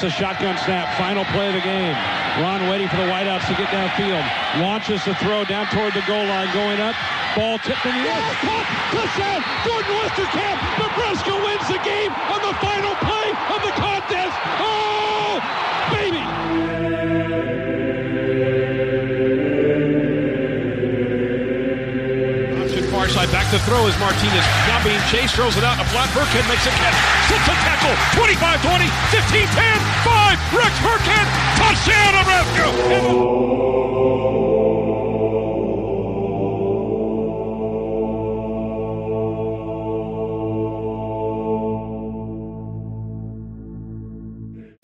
Gets a shotgun snap. Final play of the game. Ron waiting for the wideouts to get downfield. Launches the throw down toward the goal line. Going up. Ball tipped in the air. Caught. Touchdown. Jordan Westerkamp. Nebraska wins the game on the final play of the contest. Oh, baby. To throw as Martinez now being chased, throws it out. A flat Burkhead makes a catch, sits a tackle, 25 20, 15 10, 5. Rex Burkhead, touchdown Nebraska.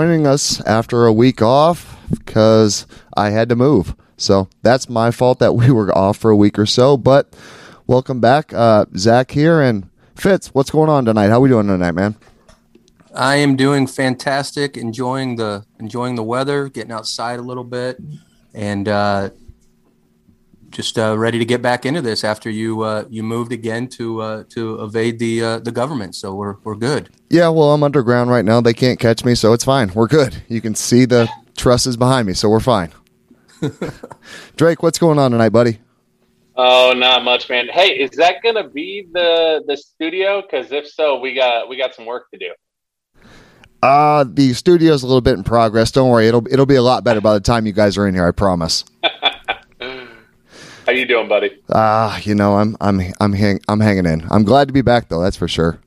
Joining us after a week off because I had to move. So that's my fault that we were off for a week or so. But welcome back. Uh, Zach here and Fitz, what's going on tonight? How are we doing tonight, man? I am doing fantastic, enjoying the enjoying the weather, getting outside a little bit, and uh, just uh, ready to get back into this after you uh, you moved again to uh, to evade the uh, the government. So we're we're good. Yeah, well, I'm underground right now. They can't catch me, so it's fine. We're good. You can see the trusses behind me, so we're fine. Drake, what's going on tonight, buddy? Oh, not much, man. Hey, is that gonna be the the studio? Because if so, we got we got some work to do. Uh, the studio's a little bit in progress. Don't worry, it'll it'll be a lot better by the time you guys are in here. I promise. How you doing, buddy? Ah, you know, I'm I'm I'm hang, I'm hanging in. I'm glad to be back though. That's for sure.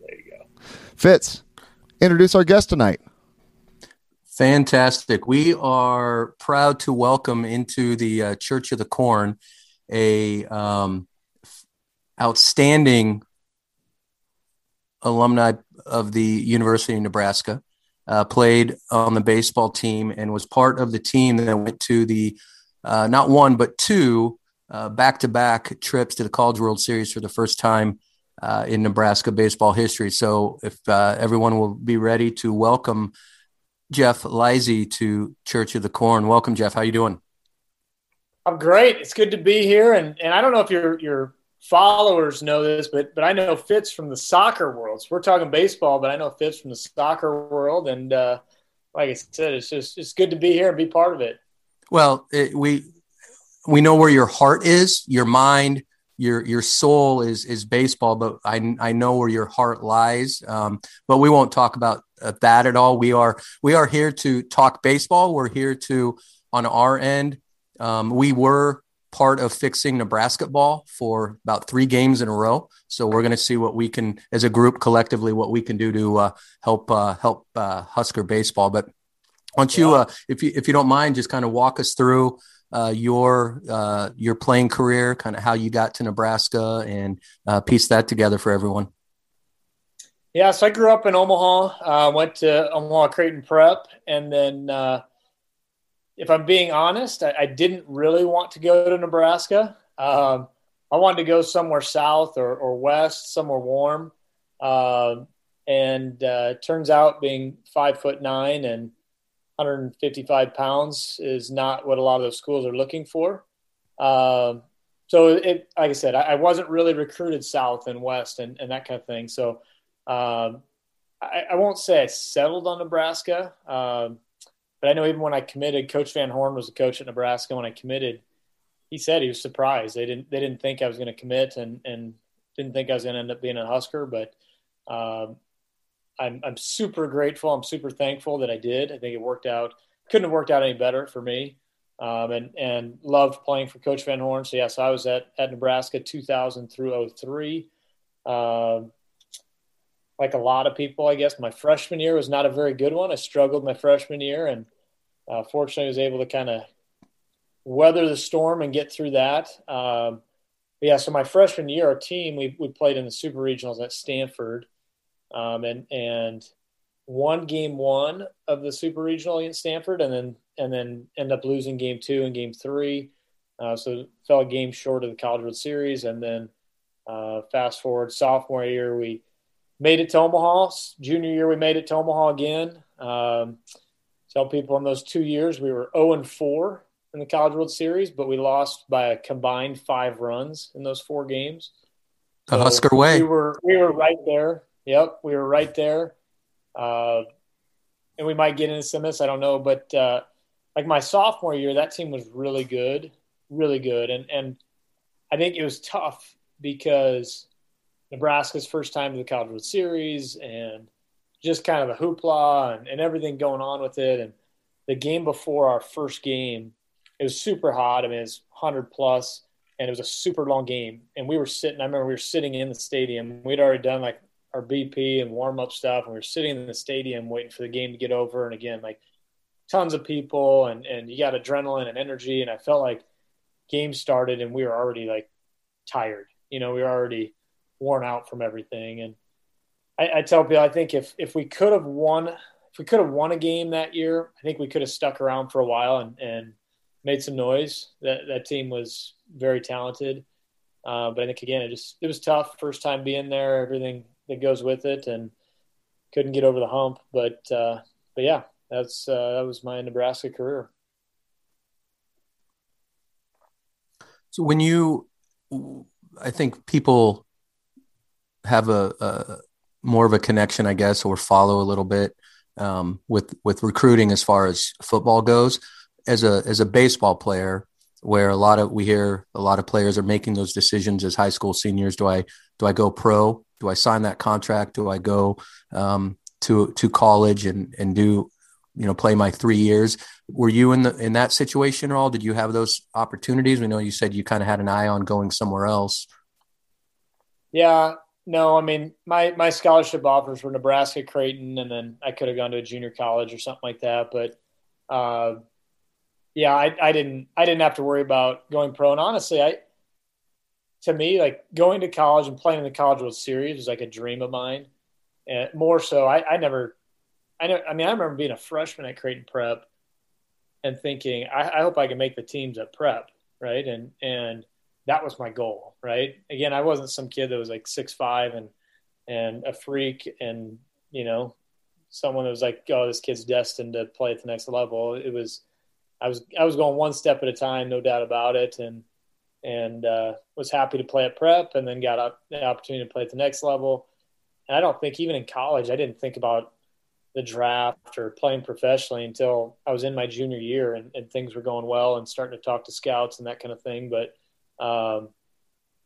There you go. Fitz, introduce our guest tonight. Fantastic. We are proud to welcome into the uh, Church of the Corn a um, outstanding alumni of the University of Nebraska. Uh, played on the baseball team and was part of the team that went to the uh, not one but two back to back trips to the College World Series for the first time uh, in Nebraska baseball history. So, if uh, everyone will be ready to welcome Jeff Leise to Church of the Corn. Welcome, Jeff. How are you doing? I'm great. It's good to be here, and and I don't know if your your followers know this, but but I know Fitz from the soccer world. So we're talking baseball, but I know Fitz from the soccer world, and uh, like I said, it's just it's good to be here and be part of it. Well, it, we we know where your heart is, your mind, your your soul is is baseball, but I I know where your heart lies. Um, but we won't talk about uh, that at all. We are we are here to talk baseball. We're here to on our end. Um, we were part of fixing Nebraska ball for about three games in a row. So we're going to see what we can, as a group, collectively, what we can do to uh, help uh, help uh, Husker baseball. But why don't you, uh, if you if you don't mind, just kind of walk us through uh, your uh, your playing career, kind of how you got to Nebraska, and piece that together for everyone. Yeah, so I grew up in Omaha. went to Omaha Creighton Prep, and then if I'm being honest, I, I, didn't really want to go to Nebraska. Um, I wanted to go somewhere south or, or west, somewhere warm. Um, and uh, turns out being five foot nine and 155 pounds is not what a lot of those schools are looking for. Um, so it, like I said, I, I, wasn't really recruited south and west and, and that kind of thing. So um, I, I, won't say I settled on Nebraska. Um, but I know even when I committed, Coach Van Horn was a coach at Nebraska. When I committed, he said he was surprised. They didn't they didn't think I was going to commit and and didn't think I was going to end up being a Husker. But um, I'm I'm super grateful. I'm super thankful that I did. I think it worked out. Couldn't have worked out any better for me. Um, and and loved playing for Coach Van Horn. So yes, I was at at Nebraska 2000 through 03. Um, like a lot of people, I guess my freshman year was not a very good one. I struggled my freshman year, and uh, fortunately, was able to kind of weather the storm and get through that. Um, yeah, so my freshman year, our team we we played in the super regionals at Stanford, um, and and won game one of the super regional against Stanford, and then and then end up losing game two and game three. Uh, so fell a game short of the College World Series, and then uh, fast forward sophomore year, we made it to Omaha. Junior year, we made it to Omaha again. Um, tell people in those two years we were 0 and 4 in the College World Series, but we lost by a combined five runs in those four games. The Husker way. We were we were right there. Yep, we were right there. Uh, and we might get into some of this, I don't know, but uh, like my sophomore year, that team was really good, really good, and and I think it was tough because Nebraska's first time to the College World Series and just kind of a hoopla and, and everything going on with it. And the game before our first game, it was super hot. I mean, it's 100 plus, and it was a super long game. And we were sitting, I remember we were sitting in the stadium. We'd already done like our BP and warm up stuff, and we were sitting in the stadium waiting for the game to get over. And again, like tons of people, and, and you got adrenaline and energy. And I felt like game started, and we were already like tired. You know, we were already worn out from everything. And I, I tell people, I think if if we could have won, if we could have won a game that year, I think we could have stuck around for a while and, and made some noise. That that team was very talented, uh, but I think again, it just it was tough. First time being there, everything that goes with it, and couldn't get over the hump. But uh, but yeah, that's uh, that was my Nebraska career. So when you, I think people have a, a more of a connection, I guess, or follow a little bit um, with with recruiting as far as football goes. As a as a baseball player, where a lot of we hear a lot of players are making those decisions as high school seniors. Do I do I go pro? Do I sign that contract? Do I go um, to to college and and do you know play my three years? Were you in the in that situation at all? Did you have those opportunities? We know you said you kind of had an eye on going somewhere else. Yeah, no, I mean my my scholarship offers were Nebraska, Creighton, and then I could have gone to a junior college or something like that. But uh, yeah, I, I didn't I didn't have to worry about going pro. And honestly, I to me like going to college and playing in the College World Series was like a dream of mine. And more so, I, I never, I know. I mean, I remember being a freshman at Creighton Prep and thinking, I, I hope I can make the teams at Prep, right? And and that was my goal, right? Again, I wasn't some kid that was like six five and and a freak and you know someone that was like, oh, this kid's destined to play at the next level. It was I was I was going one step at a time, no doubt about it, and and uh, was happy to play at prep, and then got up, the opportunity to play at the next level. And I don't think even in college, I didn't think about the draft or playing professionally until I was in my junior year, and, and things were going well, and starting to talk to scouts and that kind of thing. But um,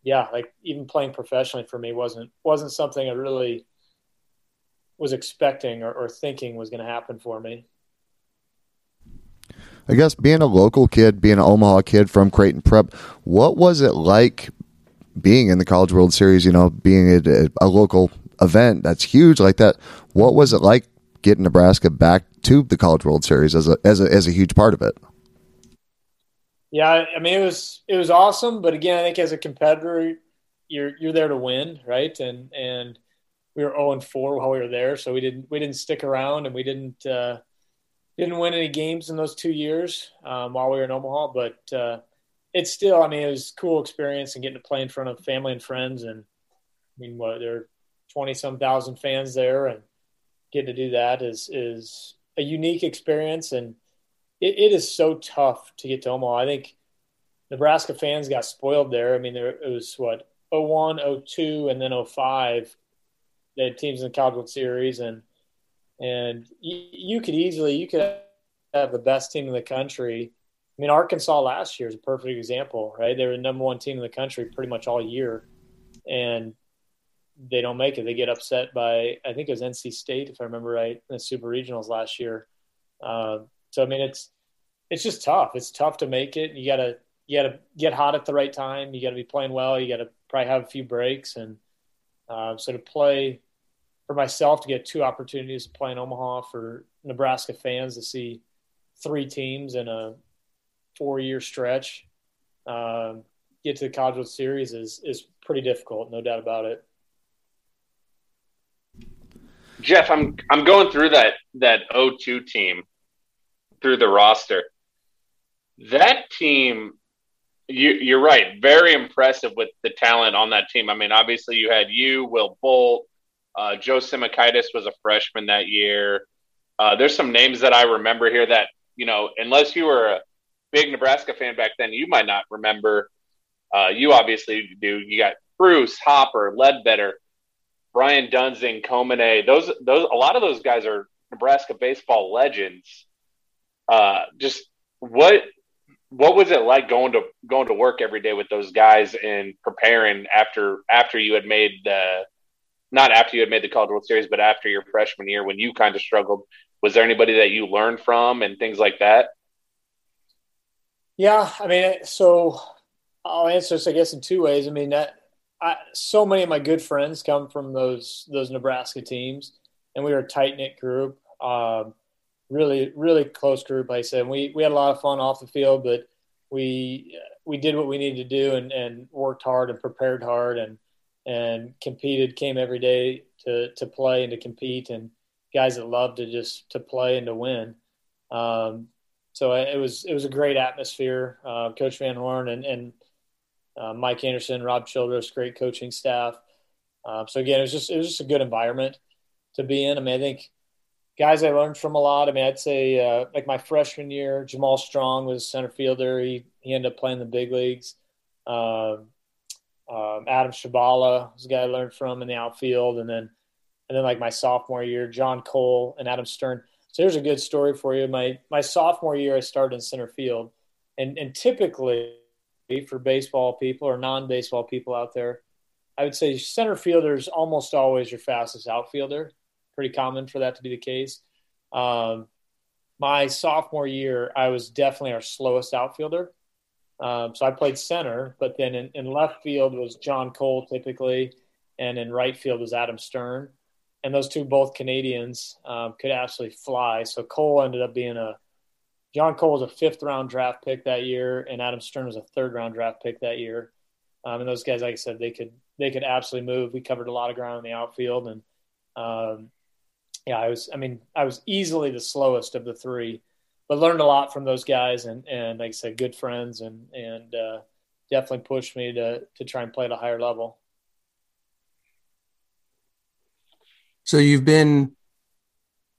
yeah, like even playing professionally for me wasn't wasn't something I really was expecting or, or thinking was going to happen for me. I guess being a local kid, being an Omaha kid from Creighton Prep, what was it like being in the College World Series? You know, being a, a local event that's huge like that. What was it like getting Nebraska back to the College World Series as a as a as a huge part of it? Yeah, I mean it was it was awesome, but again, I think as a competitor, you're you're there to win, right? And and we were 0 and 4 while we were there, so we didn't we didn't stick around and we didn't uh, didn't win any games in those two years um, while we were in Omaha. But uh, it's still, I mean, it was a cool experience and getting to play in front of family and friends. And I mean, what there are twenty some thousand fans there, and getting to do that is is a unique experience and it, it is so tough to get to Omaha. I think Nebraska fans got spoiled there. I mean, there, it was what 01, 02, and then 05. They had teams in the College World Series, and and you, you could easily you could have the best team in the country. I mean, Arkansas last year is a perfect example, right? They were the number one team in the country pretty much all year, and they don't make it. They get upset by I think it was NC State, if I remember right, in the Super Regionals last year. Uh, so I mean, it's it's just tough. It's tough to make it. You gotta you gotta get hot at the right time. You gotta be playing well. You gotta probably have a few breaks, and uh, so to play for myself to get two opportunities to play in Omaha for Nebraska fans to see three teams in a four year stretch uh, get to the College World Series is is pretty difficult, no doubt about it. Jeff, I'm I'm going through that that 02 team through the roster. That team, you, you're right, very impressive with the talent on that team. I mean, obviously you had you, Will Bolt, uh, Joe Simokaitis was a freshman that year. Uh, there's some names that I remember here that you know, unless you were a big Nebraska fan back then, you might not remember. Uh, you obviously do. You got Bruce Hopper, Ledbetter, Brian Duensing, Komine. Those those a lot of those guys are Nebraska baseball legends uh, just what what was it like going to going to work every day with those guys and preparing after after you had made the not after you had made the College World Series, but after your freshman year when you kind of struggled? Was there anybody that you learned from and things like that? Yeah, I mean, so I'll answer this, I guess, in two ways. I mean, that, I, so many of my good friends come from those those Nebraska teams, and we were a tight knit group. Um, really really close group. Like I said we we had a lot of fun off the field, but we we did what we needed to do and, and worked hard and prepared hard and and competed. Came every day to to play and to compete and guys that love to just to play and to win. Um, so it was it was a great atmosphere. Uh, Coach Van Horn and, and uh, Mike Anderson, Rob Childress, great coaching staff. Uh, so again, it was just it was just a good environment to be in. I mean, I think guys I learned from a lot. I mean, I'd say uh, like my freshman year, Jamal Strong was a center fielder. He he ended up playing the big leagues. Um, um, Adam Shabala was a guy I learned from in the outfield, and then and then like my sophomore year, John Cole and Adam Stern. So here's a good story for you. My my sophomore year, I started in center field, and and typically for baseball people or non-baseball people out there, I would say center fielder is almost always your fastest outfielder pretty common for that to be the case. Um, my sophomore year, I was definitely our slowest outfielder. Um, so I played center, but then in, in, left field was John Cole typically, and in right field was Adam Stern. And those two, both Canadians, um, could absolutely fly. So Cole ended up being a John Cole was a fifth round draft pick that year, and Adam Stern was a third round draft pick that year. Um, and those guys, like I said, they could they could absolutely move. We covered a lot of ground in the outfield, and um, yeah, I was, I mean, I was easily the slowest of the three, but learned a lot from those guys and, and like I said, good friends and, and, uh, definitely pushed me to, to try and play at a higher level. So you've been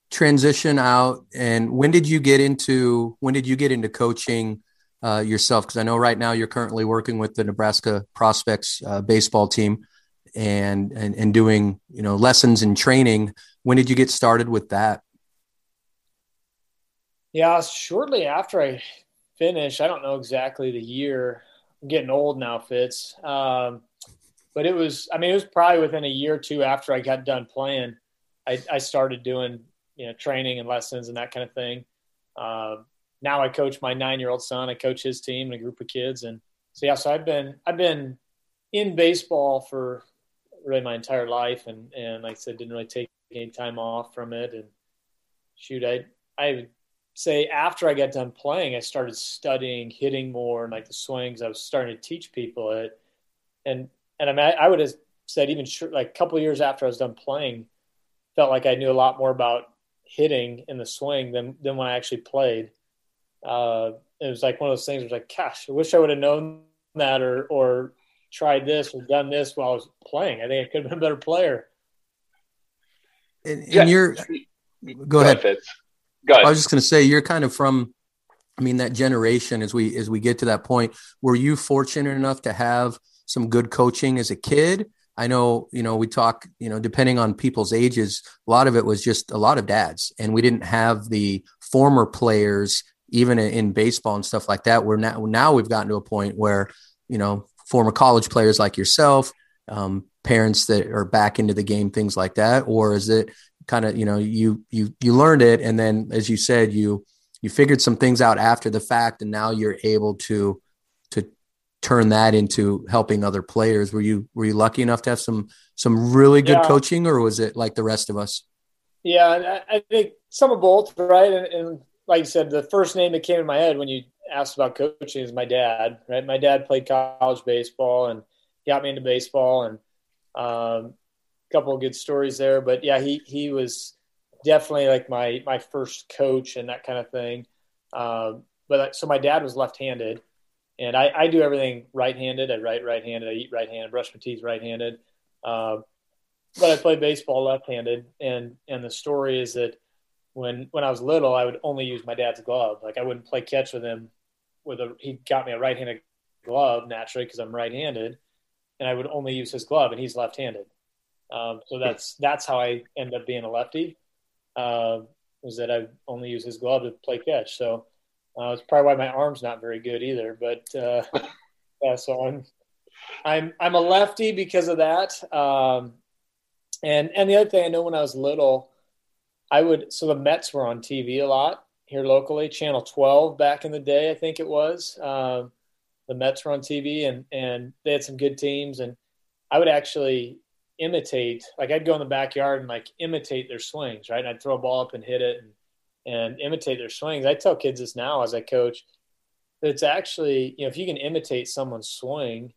transition out and when did you get into, when did you get into coaching uh, yourself? Cause I know right now you're currently working with the Nebraska prospects uh, baseball team and, and, and doing, you know, lessons and training when did you get started with that? Yeah, shortly after I finished, I don't know exactly the year. I'm getting old now, Fitz. Um, but it was, I mean, it was probably within a year or two after I got done playing. I, I started doing, you know, training and lessons and that kind of thing. Uh, now I coach my nine year old son. I coach his team and a group of kids, and so yeah. So I've been I've been in baseball for really my entire life, and and like I said, didn't really take any time off from it. And shoot, I I would say after I got done playing, I started studying hitting more and like the swings. I was starting to teach people it, and and I mean, I would have said even like a couple years after I was done playing, felt like I knew a lot more about hitting in the swing than than when I actually played. Uh, it was like one of those things. Where it was like, gosh, I wish I would have known that or or tried this or done this while I was playing. I think I could have been a better player. And, and yeah. you're go, go ahead. ahead go ahead. I was just going to say you're kind of from. I mean that generation as we as we get to that point. Were you fortunate enough to have some good coaching as a kid? I know, you know, we talk, you know, depending on people's ages, a lot of it was just a lot of dads, and we didn't have the former players, even in baseball and stuff like that. Where now, now we've gotten to a point where, you know, former college players like yourself, um, parents that are back into the game, things like that, or is it kind of, you know, you you you learned it, and then as you said, you you figured some things out after the fact, and now you're able to to turn that into helping other players. Were you were you lucky enough to have some some really good yeah. coaching or was it like the rest of us? Yeah i think some of both right? And, and, like you said the first name that came in my head when you asked about coaching is my dad right? My dad played college baseball and got me into baseball and um, couple of good stories there but yeah he he was definitely like my my first coach and that kind of thing um, but so my dad was left-handed and I, I do everything right-handed. I write right-handed. I eat right-handed. Brush my teeth right-handed. Uh, but I play baseball left-handed. And and the story is that when when I was little, I would only use my dad's glove. Like I wouldn't play catch with him. With a he got me a right-handed glove naturally because I'm right-handed, and I would only use his glove, and he's left-handed. Um, so that's that's how I end up being a lefty. Uh, was that I only use his glove to play catch. So uh, it's probably why my arm's not very good either. But uh, yeah, so I'm I'm I'm a lefty because of that. Um, and and the other thing I know when I was little, I would so the Mets were on TV a lot here locally, Channel 12 back in the day, I think it was. Um, the Mets were on TV and and they had some good teams, and I would actually imitate like I'd go in the backyard and like imitate their swings, right? And I'd throw a ball up and hit it and and imitate their swings. I tell kids this now as I coach. It's actually, you know, if you can imitate someone's swing,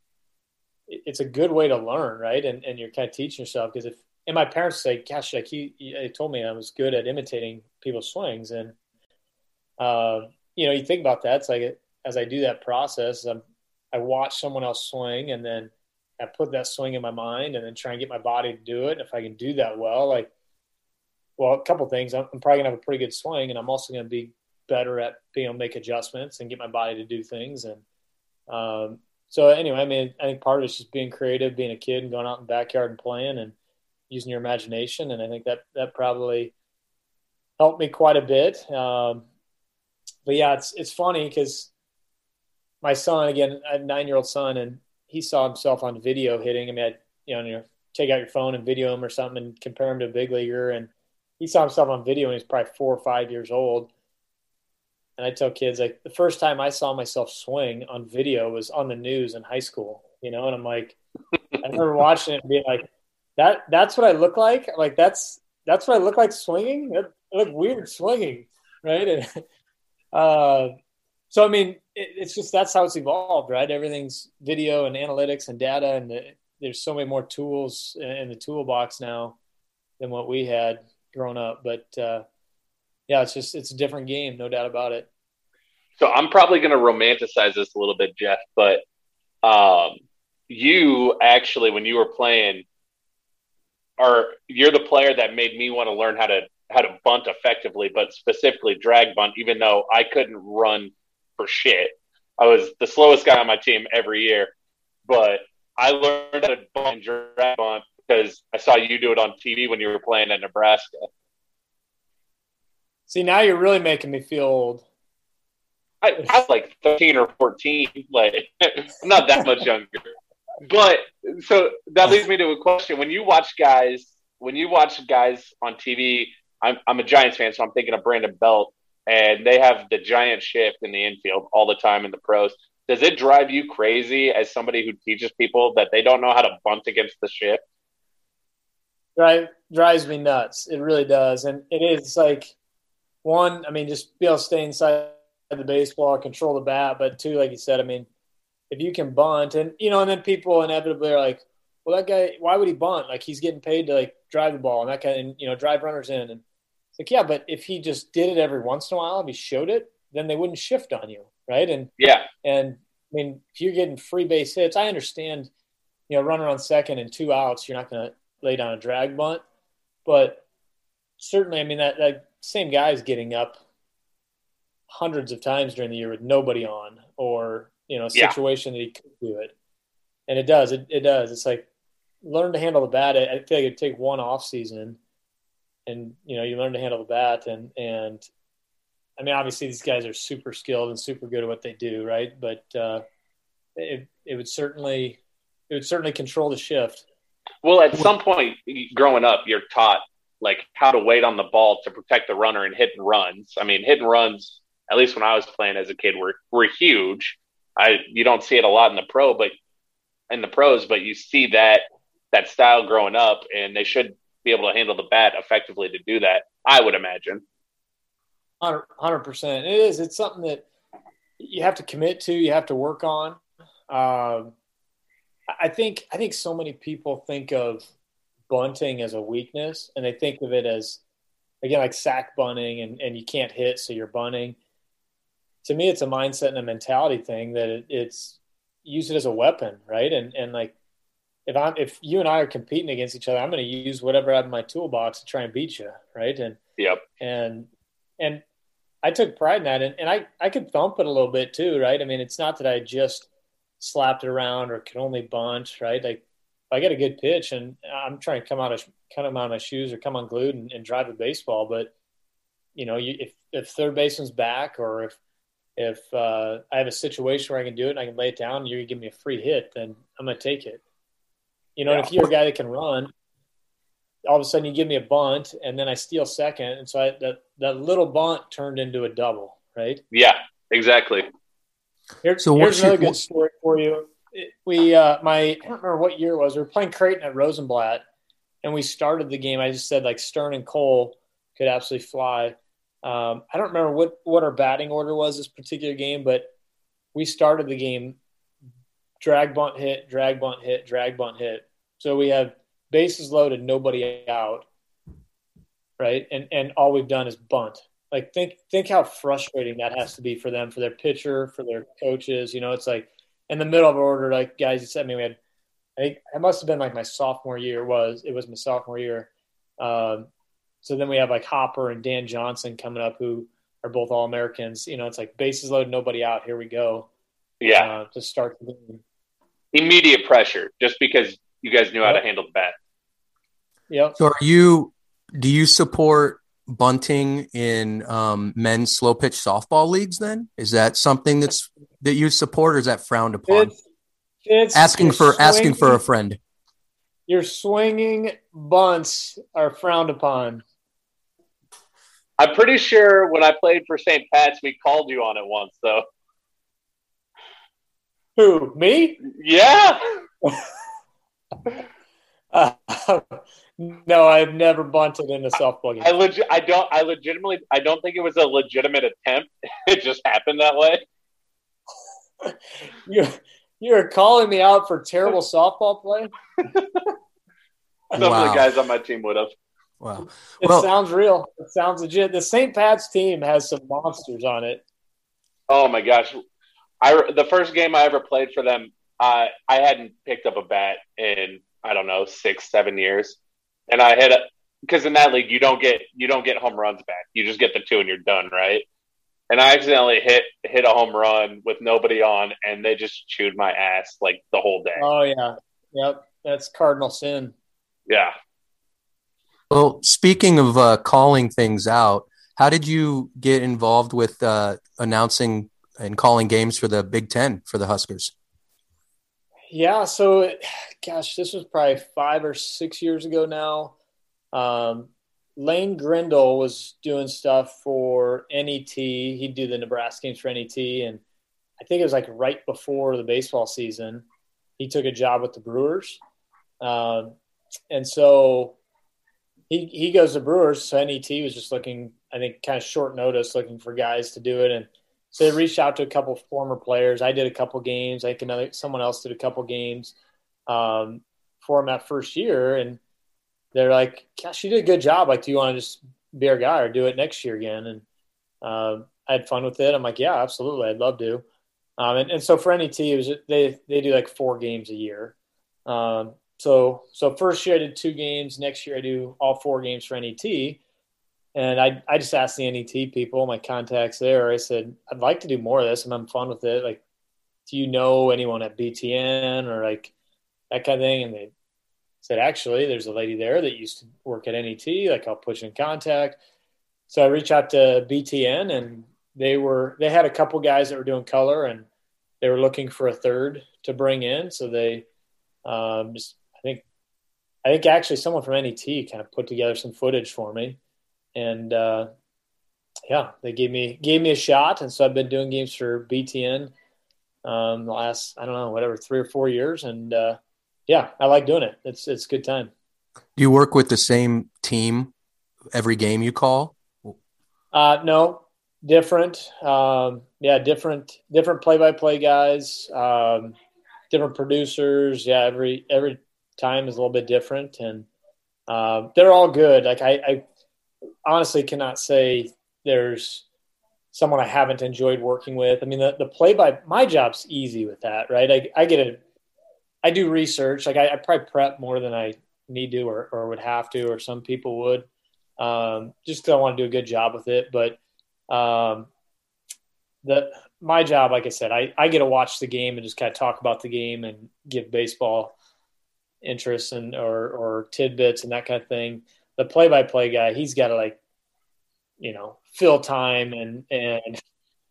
it's a good way to learn, right? And and you're kind of teaching yourself because if and my parents say, "Gosh, like he, he told me I was good at imitating people's swings," and uh, you know, you think about that. It's like as I do that process, I'm, I watch someone else swing, and then I put that swing in my mind, and then try and get my body to do it. And if I can do that well, like well, a couple things. I'm, I'm probably gonna have a pretty good swing, and I'm also gonna be better at being able to make adjustments and get my body to do things. And um, so, anyway, I mean, I think part of it's just being creative, being a kid, and going out in the backyard and playing, and using your imagination. And I think that that probably helped me quite a bit. Um, but yeah, it's it's funny because my son, again, a nine year old son, and he saw himself on video hitting. I mean, I, you know, you take out your phone and video him or something and compare him to a big leaguer, and he saw himself on video when he was probably four or five years old. And I tell kids like the first time I saw myself swing on video was on the news in high school, you know, and I'm like, I remember watching it and being like, that that's what I look like. Like that's that's what I look like swinging. I look weird swinging, right? And uh, so I mean, it, it's just that's how it's evolved, right? Everything's video and analytics and data, and the, there's so many more tools in the toolbox now than what we had growing up. But uh, yeah, it's just it's a different game, no doubt about it. So I'm probably going to romanticize this a little bit, Jeff, but um, you actually, when you were playing, are you're the player that made me want to learn how to how to bunt effectively, but specifically drag bunt, even though I couldn't run for shit. I was the slowest guy on my team every year, but I learned how to bunt and drag bunt because I saw you do it on TV when you were playing at Nebraska. See, now you're really making me feel old. I, I was like 13 or 14. Like, I'm not that much younger. But so that leads me to a question. When you watch guys, when you watch guys on TV, I'm, I'm a Giants fan, so I'm thinking of Brandon Belt. And they have the giant shift in the infield all the time in the pros. Does it drive you crazy as somebody who teaches people that they don't know how to bunt against the shift? Drive drives me nuts. It really does, and it is like one. I mean, just be able to stay inside the baseball, control the bat, but two, like you said, I mean, if you can bunt, and you know, and then people inevitably are like, "Well, that guy, why would he bunt? Like he's getting paid to like drive the ball and that kind, of, and you know, drive runners in." And it's like, yeah, but if he just did it every once in a while, if he showed it, then they wouldn't shift on you, right? And yeah, and I mean, if you're getting free base hits, I understand, you know, runner on second and two outs, you're not going to lay down a drag bunt, but certainly, I mean, that that same guy is getting up hundreds of times during the year with nobody on, or you know, a situation yeah. that he could do it, and it does, it, it does. It's like learn to handle the bat. I feel like it'd take one off season, and you know, you learn to handle the bat, and and I mean, obviously these guys are super skilled and super good at what they do, right? But uh, it it would certainly it would certainly control the shift. Well, at some point growing up, you're taught like how to wait on the ball to protect the runner and hit and runs. I mean, hit and runs, at least when I was playing as a kid, were were huge. I you don't see it a lot in the pro, but in the pros, but you see that that style growing up, and they should be able to handle the bat effectively to do that. I would imagine. Hundred percent. It is. It's something that you have to commit to. You have to work on. Um, I think. I think so many people think of bunting as a weakness, and they think of it as again like sack bunting, and, and you can't hit, so you're bunting. To me, it's a mindset and a mentality thing that it, it's use it as a weapon, right? And and like if I'm if you and I are competing against each other, I'm going to use whatever I have in my toolbox to try and beat you, right? And yep. And and I took pride in that, and, and I I could thump it a little bit too, right? I mean, it's not that I just slapped it around or could only bunt, right? Like I get a good pitch and I'm trying to come out of come out of my shoes or come unglued and, and drive the baseball, but you know, you, if if third baseman's back or if if uh, I have a situation where I can do it and I can lay it down, you give me a free hit, then I'm gonna take it. You know, yeah. if you're a guy that can run, all of a sudden you give me a bunt and then I steal second, and so I, that that little bunt turned into a double, right? Yeah, exactly. Here, so here's another good story for you. We uh, my I don't remember what year it was. We were playing Creighton at Rosenblatt, and we started the game. I just said like Stern and Cole could absolutely fly. Um, I don't remember what what our batting order was this particular game, but we started the game drag bunt hit, drag bunt hit, drag bunt hit. So we have bases loaded, nobody out, right? And and all we've done is bunt. Like think think how frustrating that has to be for them, for their pitcher, for their coaches. You know, it's like in the middle of order, like guys, you said, I mean, we had, I think it must have been like my sophomore year. Was it was my sophomore year? Um, so then we have like Hopper and Dan Johnson coming up, who are both all Americans. You know, it's like bases loaded, nobody out. Here we go. Yeah, uh, to start the game. Immediate pressure, just because you guys knew how to handle the bat. Yep. So are you do you support bunting in um, men's slow pitch softball leagues then? Is that something that's that you support or is that frowned upon? It's, it's asking for swinging, asking for a friend. Your swinging bunts are frowned upon. I'm pretty sure when I played for St. Pat's, we called you on it once, though. Who? Me? Yeah. uh, no, I've never bunted in a softball game. I legit, I don't, I legitimately, I don't think it was a legitimate attempt. It just happened that way. you, you're calling me out for terrible softball play. Some wow. of the guys on my team would have. Wow. It well, sounds real. It sounds legit. The St. Pat's team has some monsters on it. Oh my gosh. I the first game I ever played for them, I I hadn't picked up a bat in I don't know six seven years, and I hit a because in that league you don't get you don't get home runs back. You just get the two and you're done, right? And I accidentally hit hit a home run with nobody on, and they just chewed my ass like the whole day. Oh yeah, yep, that's cardinal sin. Yeah. Well, speaking of uh, calling things out, how did you get involved with uh, announcing and calling games for the Big Ten for the Huskers? Yeah, so gosh, this was probably five or six years ago now. Um, Lane Grindle was doing stuff for NET. He'd do the Nebraska games for NET, and I think it was like right before the baseball season. He took a job with the Brewers, um, and so he he goes to Brewers. So NET was just looking, I think, kind of short notice, looking for guys to do it, and so they reached out to a couple former players. I did a couple games. I think another someone else did a couple games um, for him that first year, and they're like, "Gosh, you did a good job. Like, do you want to just be our guy or do it next year again?" And uh, I had fun with it. I'm like, "Yeah, absolutely. I'd love to." Um, and, and, so for NET, it was they they do like four games a year. Um, so so first year I did two games. Next year I do all four games for NET. And I I just asked the NET people, my contacts there. I said I'd like to do more of this, I'm having fun with it. Like, do you know anyone at BTN or like that kind of thing? And they said, actually, there's a lady there that used to work at NET. Like, I'll put you in contact. So I reached out to BTN, and they were they had a couple guys that were doing color, and they were looking for a third to bring in. So they um, just I think I think actually someone from NET kind of put together some footage for me, and uh, yeah, they gave me gave me a shot, and so I've been doing games for BTN um, the last I don't know whatever three or four years, and uh, yeah, I like doing it. It's it's a good time. Do you work with the same team every game you call? Uh, no, different. Um, yeah, different different play by play guys, um, different producers. Yeah, every every time is a little bit different, and uh, they're all good. Like I, I honestly cannot say there's someone I haven't enjoyed working with. I mean, the, the play by my job's easy with that, right? I, I get a I do research. Like I, I, probably prep more than I need to or, or would have to, or some people would, um, just because I want to do a good job with it. But um, the my job, like I said, I, I get to watch the game and just kind of talk about the game and give baseball interests and or or tidbits and that kind of thing. The play by play guy, he's got to like, you know, fill time and and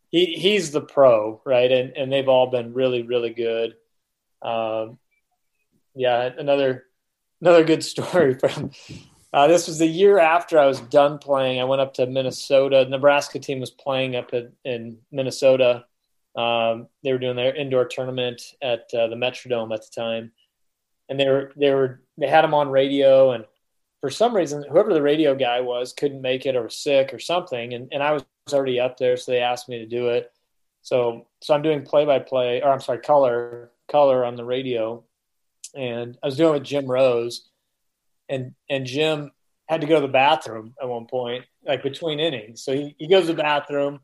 he he's the pro, right? And and they've all been really really good. Um, yeah, another another good story from. Uh, this was the year after I was done playing. I went up to Minnesota. Nebraska team was playing up in, in Minnesota. Um, they were doing their indoor tournament at uh, the Metrodome at the time, and they were they were they had them on radio. And for some reason, whoever the radio guy was couldn't make it or was sick or something. And and I was already up there, so they asked me to do it. So so I'm doing play by play, or I'm sorry, color color on the radio, and I was doing it with Jim Rose, and and Jim had to go to the bathroom at one point, like between innings. So he, he goes to the bathroom,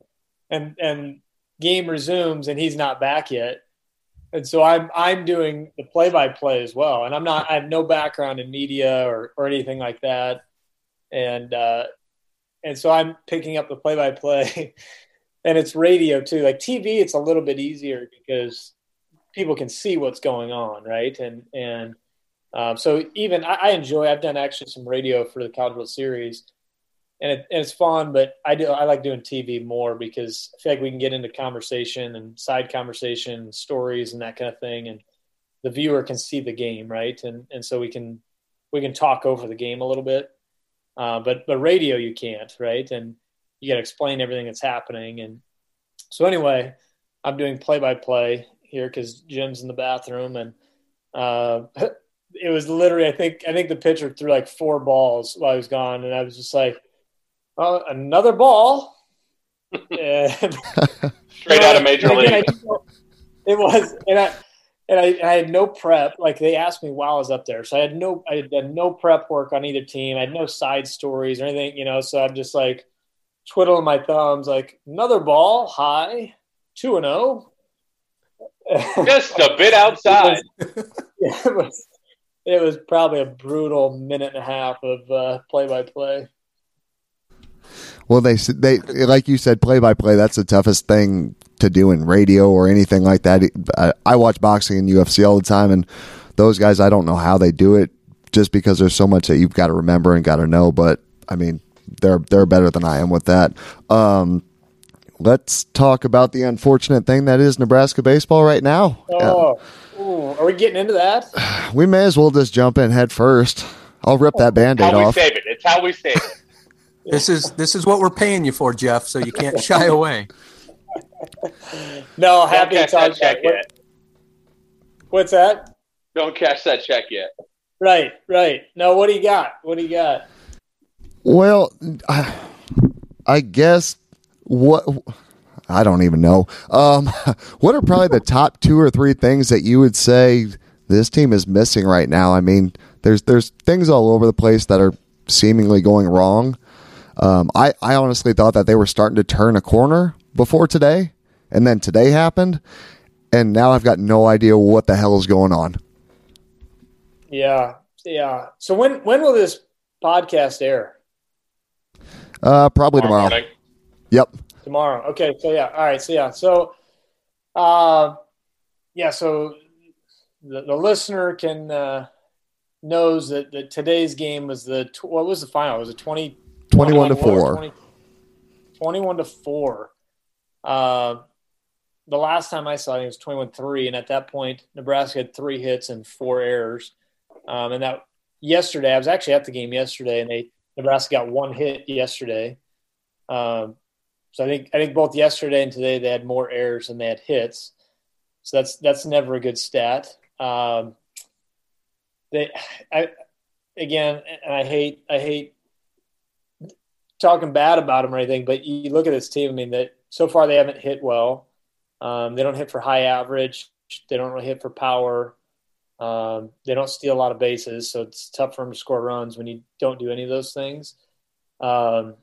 and and game resumes, and he's not back yet. And so I'm I'm doing the play by play as well, and I'm not I have no background in media or or anything like that, and uh, and so I'm picking up the play by play, and it's radio too. Like TV, it's a little bit easier because people can see what's going on, right? And and um, so even I, I, enjoy. I've done actually some radio for the College World Series, and, it, and it's fun. But I do I like doing TV more because I feel like we can get into conversation and side conversation, stories, and that kind of thing, and the viewer can see the game, right? And and so we can we can talk over the game a little bit. Uh, but but radio you can't, right? And you got to explain everything that's happening. And so anyway, I'm doing play by play here because Jim's in the bathroom, and uh, it was literally I think I think the pitcher threw like four balls while he was gone, and I was just like, "Oh, another ball." Straight out of major league. It was, and I and I, I, had no prep. Like they asked me while I was up there, so I had no I had done no prep work on either team. I had no side stories or anything, you know. So I'm just like twiddling my thumbs, like another ball, high, two and zero. Oh just a bit outside. It was, yeah, it was, it was probably a brutal minute and a half of play by play. Well, they they like you said, play by play. That's the toughest thing to do in radio or anything like that. I, I watch boxing and UFC all the time, and those guys, I don't know how they do it, just because there's so much that you've got to remember and got to know. But I mean, they're they're better than I am with that. Um, let's talk about the unfortunate thing that is Nebraska baseball right now. Oh, Ooh, are we getting into that? We may as well just jump in head first. I'll rip that band aid off. How we save it. It's how we save This is this is what we're paying you for, Jeff. So you can't shy away. no, happy to cash talk that check about yet. What's that? Don't cash that check yet. Right, right. No, what do you got? What do you got? Well, I, I guess what I don't even know. Um, what are probably the top two or three things that you would say this team is missing right now? I mean, there's there's things all over the place that are seemingly going wrong. Um, I I honestly thought that they were starting to turn a corner before today, and then today happened, and now I've got no idea what the hell is going on. Yeah, yeah. So when when will this podcast air? Uh, probably tomorrow. Morning. Yep. Tomorrow. Okay. So yeah. All right. So yeah. So, uh, yeah. So the, the listener can uh, knows that, that today's game was the tw- what was the final? Was it 20, 21 to 4. 20 21 to four. Uh, the last time I saw it, it was 21 3. And at that point, Nebraska had three hits and four errors. Um, and that yesterday, I was actually at the game yesterday, and they Nebraska got one hit yesterday. Um, so I think I think both yesterday and today they had more errors than they had hits. So that's that's never a good stat. Um, they, I, again, and I hate I hate talking bad about them or anything, but you look at this team. I mean, that so far they haven't hit well. Um, they don't hit for high average. They don't really hit for power. Um, they don't steal a lot of bases, so it's tough for them to score runs when you don't do any of those things. Um,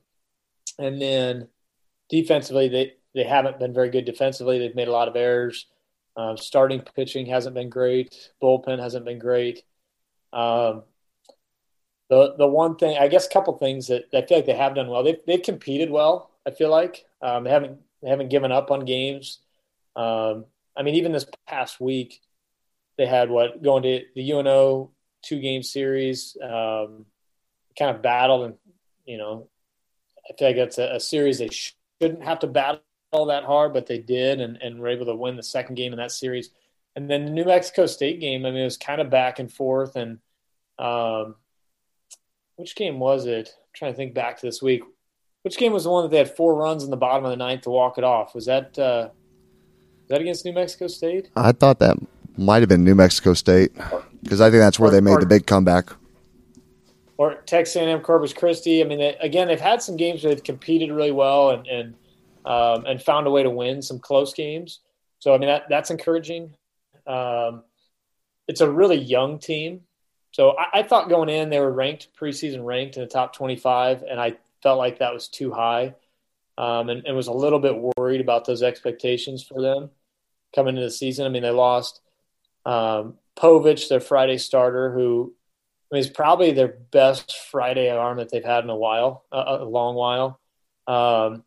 and then defensively, they they haven't been very good defensively. They've made a lot of errors. Um, starting pitching hasn't been great. Bullpen hasn't been great. Um, the the one thing, I guess, a couple things that, I feel like they have done well. They've they've competed well. I feel like um, they haven't they haven't given up on games. Um, I mean, even this past week, they had what going to the UNO two game series. Um, kind of battled, and you know, I feel like that's a, a series they shouldn't have to battle that hard, but they did, and, and were able to win the second game in that series. And then the New Mexico State game, I mean, it was kind of back and forth. And um, which game was it? I'm trying to think back to this week. Which game was the one that they had four runs in the bottom of the ninth to walk it off? Was that uh, was that against New Mexico State? I thought that might have been New Mexico State because I think that's where Or- they made or- the big comeback. or Texas A&M Corpus Christi. I mean, they, again, they've had some games where they've competed really well and and um, and found a way to win some close games. So I mean, that that's encouraging. Um, it's a really young team. So I, I thought going in they were ranked preseason ranked in the top 25, and I felt like that was too high, um, and, and was a little bit worried about those expectations for them coming into the season. I mean, they lost um, Povich, their Friday starter, who I mean, he's probably their best Friday arm that they've had in a while, a, a long while. Um,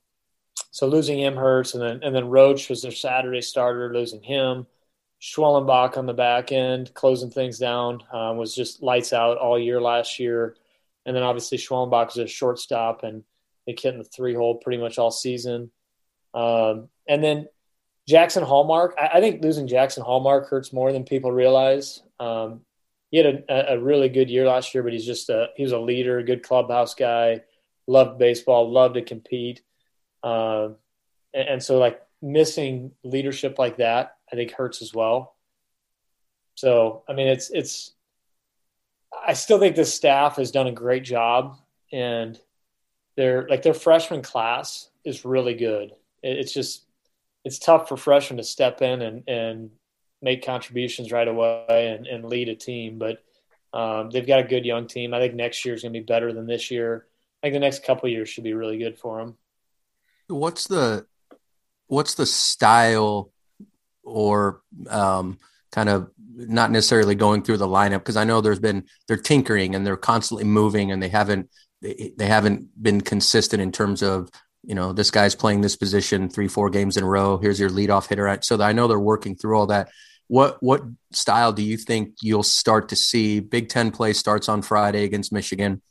so losing him hurts, and then and then Roach was their Saturday starter, losing him. Schwellenbach on the back end, closing things down, um, was just lights out all year last year. And then obviously Schwellenbach was a shortstop, and they in the three hole pretty much all season. Um, and then Jaxon Hallmark, I, I think losing Jaxon Hallmark hurts more than people realize. Um, he had a, a really good year last year, but he's just a he was a leader, a good clubhouse guy, loved baseball, loved to compete, um, and, and so like missing leadership like that, I think hurts as well. So I mean, it's it's. I still think this staff has done a great job, and their like their freshman class is really good. It, it's just it's tough for freshmen to step in and and make contributions right away and, and lead a team. But um, they've got a good young team. I think next year is going to be better than this year. I think the next couple years should be really good for them. What's the what's the style or um, kind of not necessarily going through the lineup because I know there's been they're tinkering and they're constantly moving and they haven't they, they haven't been consistent in terms of you know this guy's playing this position three four games in a row. Here's your leadoff hitter. So I know they're working through all that. What what style do you think you'll start to see? Big 10 play starts on Friday against Michigan.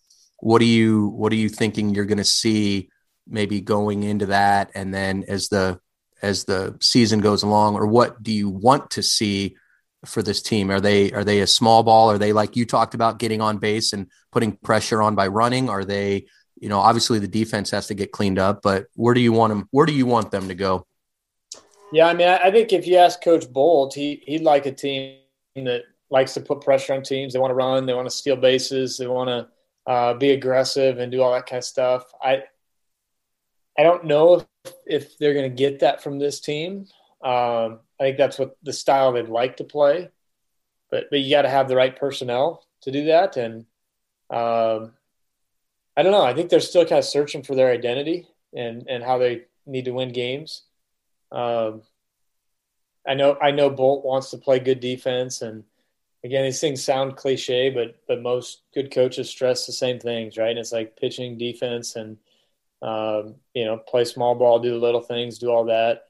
What do you what are you thinking you're going to see maybe going into that? And then as the as the season goes along or what do you want to see for this team are they are they a small ball are they like you talked about getting on base and putting pressure on by running are they you know, obviously the defense has to get cleaned up, but where do you want them? Where do you want them to go? Yeah, I mean, I think if you ask Coach Bolt, he he'd like a team that likes to put pressure on teams. They want to run, they want to steal bases, they want to uh, be aggressive and do all that kind of stuff. I I don't know if, if they're going to get that from this team. Um, I think that's what the style they'd like to play, but but you got to have the right personnel to do that. And um, I don't know. I think they're still kind of searching for their identity and and how they need to win games. Um, I know I know Bolt wants to play good defense, and again, these things sound cliche, but but most good coaches stress the same things, right? And it's like pitching, defense, and um, you know, play small ball, do the little things, do all that,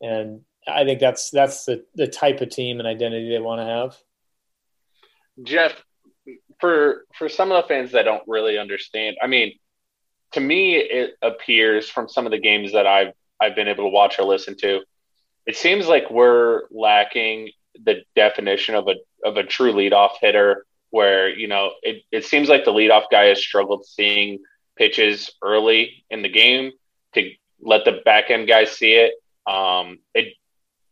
and I think that's that's the the type of team and identity they want to have. Jeff, for for some of the fans that don't really understand, I mean, to me, it appears from some of the games that I've I've been able to watch or listen to, it seems like we're lacking the definition of a of a true leadoff hitter. Where you know it, it seems like the leadoff guy has struggled seeing pitches early in the game to let the back end guys see it. Um, it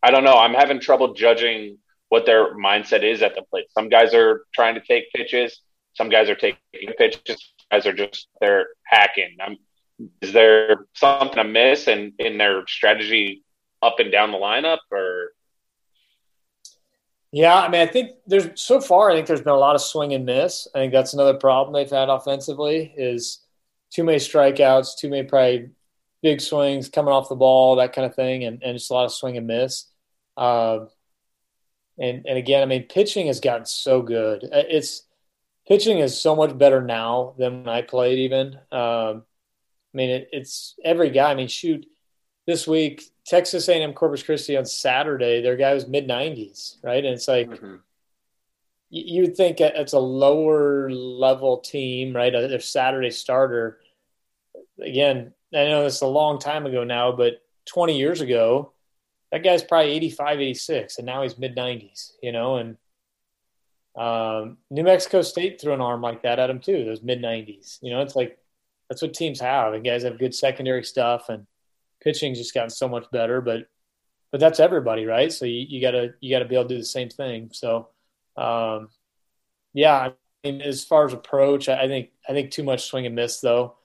I don't know. I'm having trouble judging what their mindset is at the plate. Some guys are trying to take pitches. Some guys are taking pitches. Some guys are just they're hacking. I'm, is there something amiss miss in in their strategy up and down the lineup or? Yeah, I mean, I think there's so far. I think there's been a lot of swing and miss. I think that's another problem they've had offensively is too many strikeouts, too many probably big swings coming off the ball, that kind of thing, and, and just a lot of swing and miss. Uh, and and again, I mean, pitching has gotten so good. Uh, it's pitching is so much better now than when I played. Even um, I mean, it, it's every guy. I mean, shoot, this week Texas A&M Corpus Christi on Saturday, their guy was mid 90s, right? And it's like mm-hmm. You, would think it's a lower level team, right? Their Saturday starter. Again, I know it's a long time ago now, but 20 years ago, that guy's probably 85, 86, and now he's mid 90s, you know. And um, New Mexico State threw an arm like that at him too, those mid 90s. You know, it's like that's what teams have, and guys have good secondary stuff, and pitching's just gotten so much better. But but that's everybody, right? So you, you gotta you gotta be able to do the same thing. So um, yeah, I mean, as far as approach, I, think I think too much swing and miss though.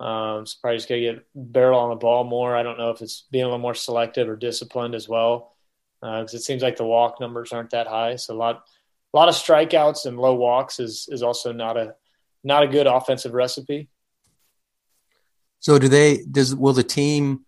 Um, so probably just got to get barrel on the ball more. I don't know if it's being a little more selective or disciplined as well, because uh, it seems like the walk numbers aren't that high. So a lot, a lot of strikeouts and low walks is is also not a not a good offensive recipe. So do they? Does will the team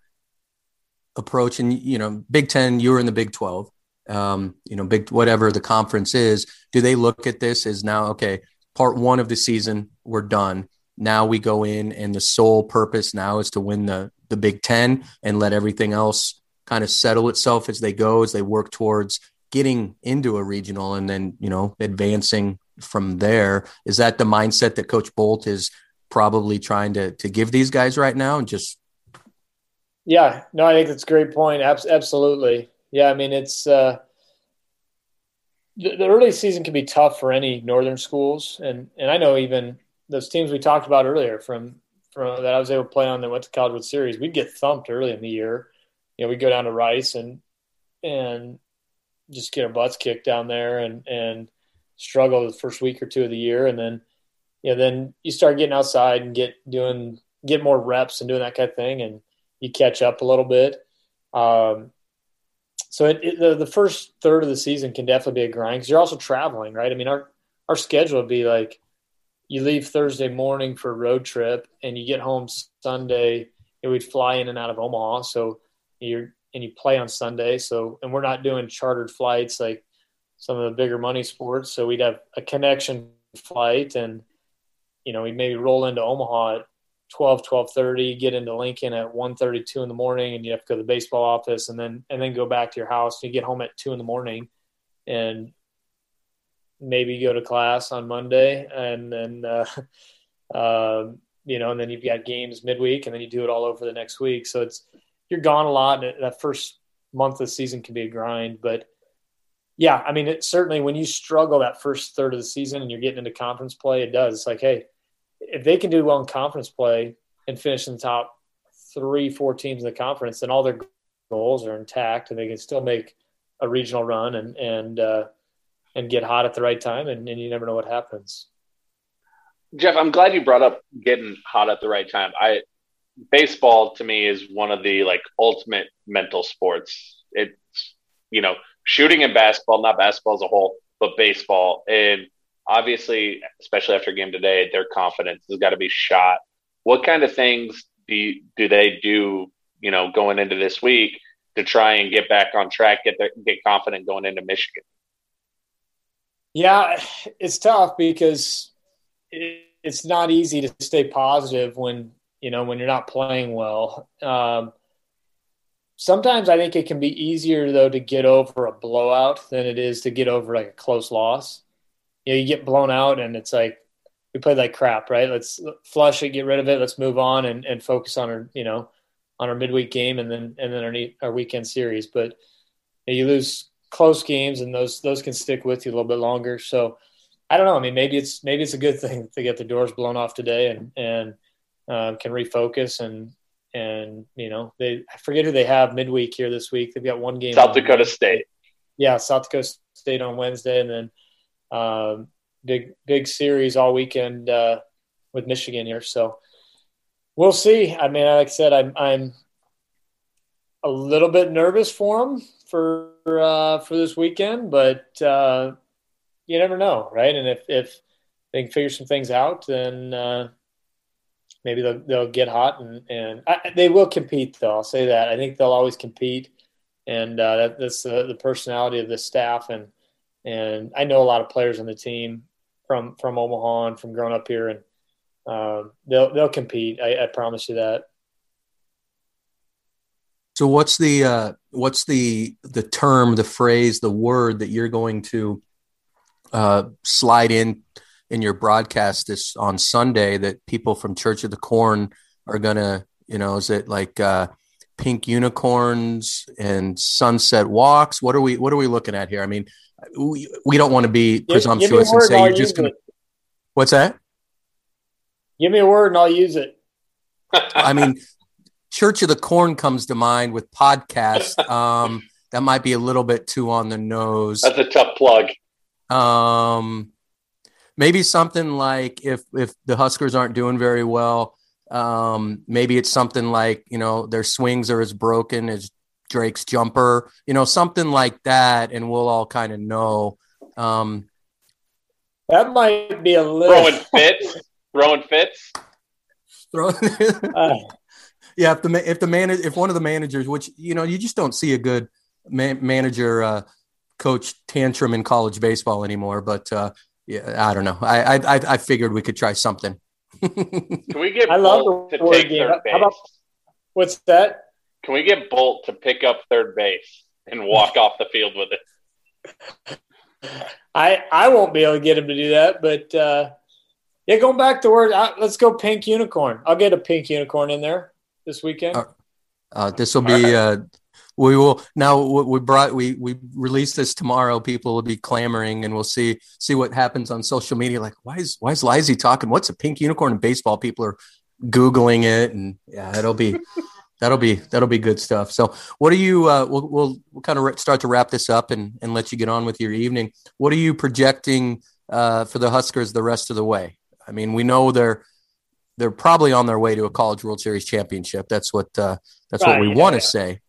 approach? And you know, Big Ten, you were in the Big Twelve. Um, you know, big whatever the conference is. Do they look at this as now okay? Part one of the season, we're done now we go in and the sole purpose now is to win the the Big 10 and let everything else kind of settle itself as they go as they work towards getting into a regional and then, you know, advancing from there. Is that the mindset that coach Bolt is probably trying to to give these guys right now and just yeah, no, I think that's a great point. absolutely. Yeah, I mean, it's uh, the, the early season can be tough for any northern schools, and and I know even those teams we talked about earlier from from that I was able to play on that went to College World Series, we'd get thumped early in the year. You know, we'd go down to Rice and and just get our butts kicked down there and and struggle the first week or two of the year, and then you know then you start getting outside and get doing get more reps and doing that kind of thing, and you catch up a little bit. Um, so it, it, the the first third of the season can definitely be a grind because you're also traveling, right? I mean, our our schedule would be like you leave Thursday morning for a road trip and you get home Sunday. And we'd fly in and out of Omaha, so you're and you play on Sunday. So and we're not doing chartered flights like some of the bigger money sports. So we'd have a connection flight and you know we'd maybe roll into Omaha at 12 12:30 get into Lincoln at 1:32 in the morning and you have to go to the baseball office and then and then go back to your house you get home at 2 in the morning and maybe go to class on Monday and then, uh, uh, you know, and then you've got games midweek and then you do it all over the next week. So it's, you're gone a lot. And that first month of the season can be a grind, but yeah, I mean, it certainly when you struggle that first third of the season and you're getting into conference play, it does. It's like, Hey, if they can do well in conference play and finish in the top three, four teams in the conference, then all their goals are intact, and they can still make a regional run and and uh, and get hot at the right time, and, and you never know what happens. Jeff, I'm glad you brought up getting hot at the right time. I baseball to me is one of the like ultimate mental sports. It's you know shooting and basketball, not basketball as a whole, but baseball. And obviously, especially after a game today, their confidence has got to be shot. What kind of things do you, do they do? You know, going into this week to try and get back on track, get their, get confident going into Michigan. Yeah, it's tough because it's not easy to stay positive when you know when you're not playing well. Um, sometimes I think it can be easier though to get over a blowout than it is to get over like a close loss. You know, you get blown out and it's like we played like crap, right? Let's flush it, get rid of it, let's move on and, and focus on our you know on our midweek game and then and then our, our weekend series. But you, know, you lose close games and those those can stick with you a little bit longer. So I don't know. I mean, maybe it's maybe it's a good thing to get the doors blown off today and and uh, can refocus and and you know they I forget who they have midweek here this week. They've got one game. South Dakota State. Yeah, South Dakota State on Wednesday, and then um, big big series all weekend uh, with Michigan here. So we'll see. I mean, like I said, I'm I'm a little bit nervous for them for uh, for this weekend, but uh, you never know, right? And if if they can figure some things out, then uh, maybe they'll they'll get hot and and I, they will compete. Though I'll say that I think they'll always compete, and uh, that, that's the, the personality of the staff and and I know a lot of players on the team from from Omaha and from growing up here, and um, they'll they'll compete. I, I promise you that. So what's the uh, what's the the term, the phrase, the word that you're going to uh, slide in in your broadcast this on Sunday that people from Church of the Corn are gonna, you know, is it like uh, pink unicorns and sunset walks? What are we What are we looking at here? I mean, we, we don't want to be presumptuous and say you're just gonna. It. What's that? Give me a word and I'll use it. I mean, Church of the Corn comes to mind with podcast. Um, that might be a little bit too on the nose. That's a tough plug. Um, maybe something like if if the Huskers aren't doing very well, um, maybe it's something like you know their swings are as broken as Drake's jumper, you know, something like that, and we'll all kind of know. Um, that might be a little throwing fits, throwing fits. Throwing. uh, yeah, if the if the man if one of the managers, which you know, you just don't see a good man, manager uh, coach tantrum in college baseball anymore. But uh, yeah, I don't know. I I I figured we could try something. Can we get I Bolt to take game. third base? About, what's that? Can we get Bolt to pick up third base and walk off the field with it? I I won't be able to get him to do that, but uh, yeah, going back to where uh, let's go pink unicorn. I'll get a pink unicorn in there this weekend. Uh, uh this will be uh, we will now we brought we we release this tomorrow. People will be clamoring and we'll see see what happens on social media. Like why is why is Leise talking? What's a pink unicorn in baseball? People are googling it and yeah it'll be that'll be that'll be good stuff. So what are you uh, we'll, we'll, we'll kind of start to wrap this up and and let you get on with your evening. What are you projecting uh, for the huskers the rest of the way? I mean we know they're they're probably on their way to a college world series championship. That's what uh, that's right, what we yeah, want to yeah. say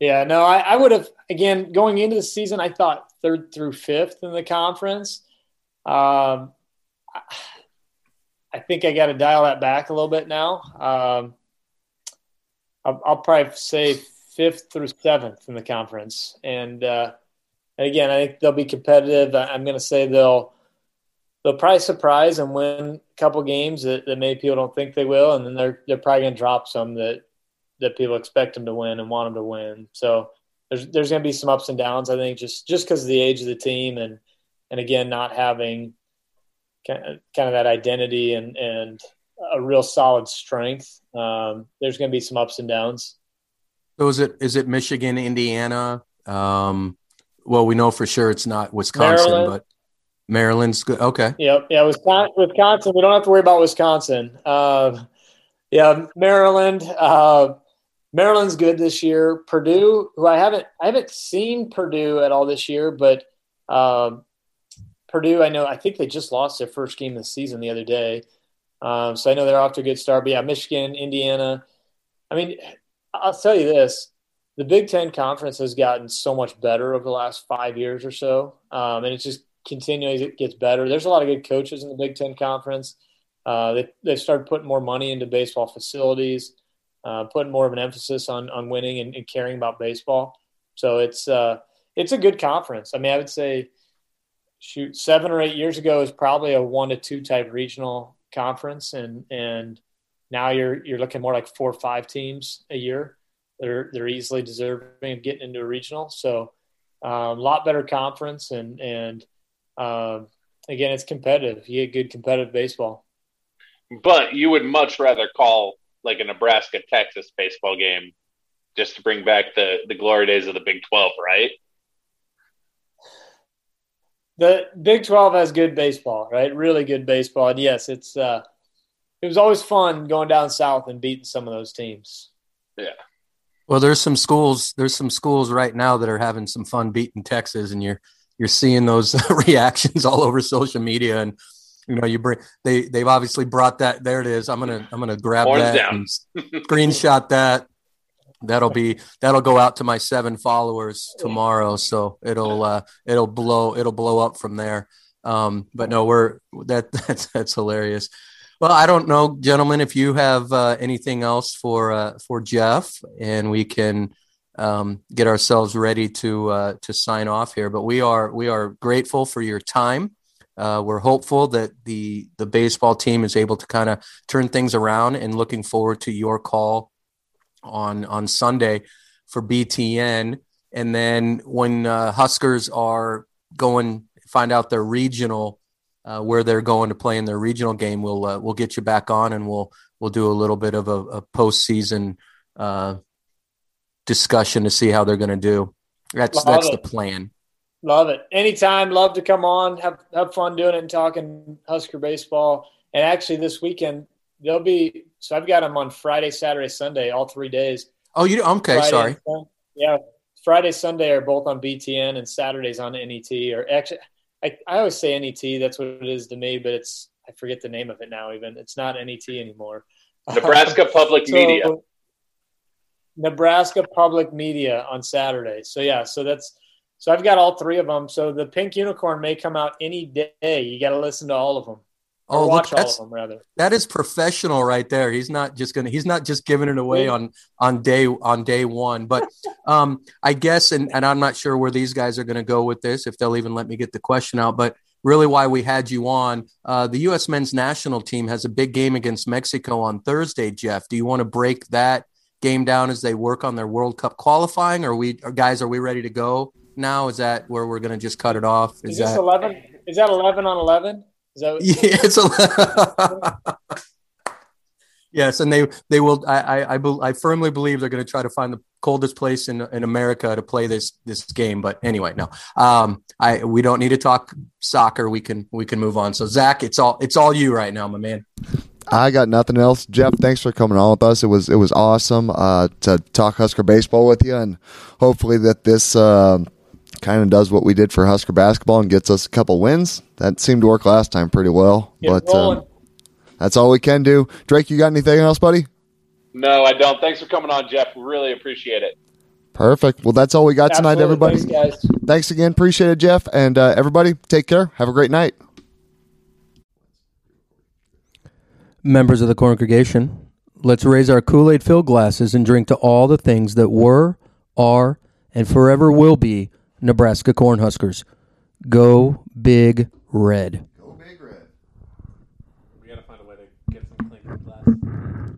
yeah, no, I, I would have again going into the season. I thought third through fifth in the conference. Um, I think I got to dial that back a little bit now. Um, I'll, I'll, probably say fifth through seventh in the conference, and, uh, again, I think they'll be competitive. I'm going to say they'll they'll probably surprise and win a couple games that, that maybe people don't think they will, and then they're they're probably going to drop some that that people expect them to win and want them to win. So there's there's going to be some ups and downs. I think just just because of the age of the team and and again not having kind of, kind of that identity and and a real solid strength. Um, there's going to be some ups and downs. So is it is it Michigan, Indiana? Um, well, we know for sure it's not Wisconsin, Maryland. but Maryland's good. Okay. Yep. Yeah. Wisconsin. Wisconsin. We don't have to worry about Wisconsin. Uh, yeah. Maryland. Uh, Maryland's good this year. Purdue, who I haven't, I haven't seen Purdue at all this year, but um, Purdue, I know, I think they just lost their first game of the season the other day. Um, so I know they're off to a good start. But yeah, Michigan, Indiana. I mean, I'll tell you this: the Big Ten conference has gotten so much better over the last five years or so, um, and it's just continually it gets better. There's a lot of good coaches in the Big Ten conference. Uh, they they've started putting more money into baseball facilities, uh, putting more of an emphasis on on winning and, and caring about baseball. So it's uh, it's a good conference. I mean, I would say, shoot, seven or eight years ago is probably a one to two type regional conference, and and now you're you're looking more like four or five teams a year. They're they're easily deserving of getting into a regional. So um, a um, lot better conference, and and um, again, it's competitive. You get good competitive baseball. But you would much rather call like a Nebraska Texas baseball game just to bring back the the glory days of the Big Twelve, right? The Big Twelve has good baseball, right? Really good baseball, and yes, it's uh, it was always fun going down south and beating some of those teams. Yeah. Well, there's some schools. There's some schools right now that are having some fun beating Texas, and you're you're seeing those reactions all over social media, and you know you bring they they've obviously brought that. There it is. I'm gonna I'm gonna grab Horns that down. and screenshot that. That'll be that'll go out to my seven followers tomorrow, so it'll uh, it'll blow it'll blow up from there. Um, but no, we're that that's that's hilarious. Well, I don't know, gentlemen, if you have uh, anything else for uh, for Jeff, and we can um, get ourselves ready to uh, to sign off here. But we are we are grateful for your time. Uh, we're hopeful that the the baseball team is able to kind of turn things around, and looking forward to your call on on Sunday for BTN. And then when uh, Huskers are going find out their regional uh, where they're going to play in their regional game, we'll uh, we'll get you back on and we'll we'll do a little bit of a, a postseason uh, discussion to see how they're going to do. That's that's the plan. Love it. Anytime, love to come on, have have fun doing it and talking Husker baseball. And actually, this weekend they'll be. So I've got them on Friday, Saturday, Sunday, all three days. Oh, you okay? Friday sorry. Yeah, Friday, Sunday are both on BTN, and Saturdays on NET. Or actually, I, I always say NET. That's what it is to me, but it's I forget the name of it now. Even it's not NET anymore. Nebraska Public so, Media. Nebraska Public Media on Saturday. So yeah, so that's so I've got all three of them. So the Pink Unicorn may come out any day. You got to listen to all of them. Oh, watch look, all of them rather. That is professional right there. He's not just gonna. He's not just giving it away on on day on day one. But um, I guess, and and I'm not sure where these guys are going to go with this. If they'll even let me get the question out, but really why we had you on. Uh, the U.S. men's national team has a big game against Mexico on Thursday. Jeff, do you want to break that game down as they work on their World Cup qualifying? Or we, or guys, are we ready to go now? Is that where we're going to just cut it off? Is, is this that eleven? Is that eleven on eleven? Is that yeah, it's a yes, and they they will. I I, I, I firmly believe they're going to try to find the coldest place in in America to play this this game. But anyway, no, um, I we don't need to talk soccer. We can we can move on. So Zach, it's all it's all you right now, my man. I got nothing else. Jeff, thanks for coming on with us. It was it was awesome uh, to talk Husker baseball with you, and hopefully that this. Uh, kind of does what we did for Husker basketball and gets us a couple wins. That seemed to work last time pretty well. Get but um, that's all we can do. Drake, you got anything else, buddy? No, I don't. Thanks for coming on, Jeff. We really appreciate it. Perfect. Well, that's all we got Absolutely. tonight, everybody. Thanks, guys. Thanks again. Appreciate it, Jeff. And uh, everybody, take care. Have a great night. Members of the congregation, let's raise our Kool Aid filled glasses and drink to all the things that were, are, and forever will be Nebraska Cornhuskers. Go Big Red.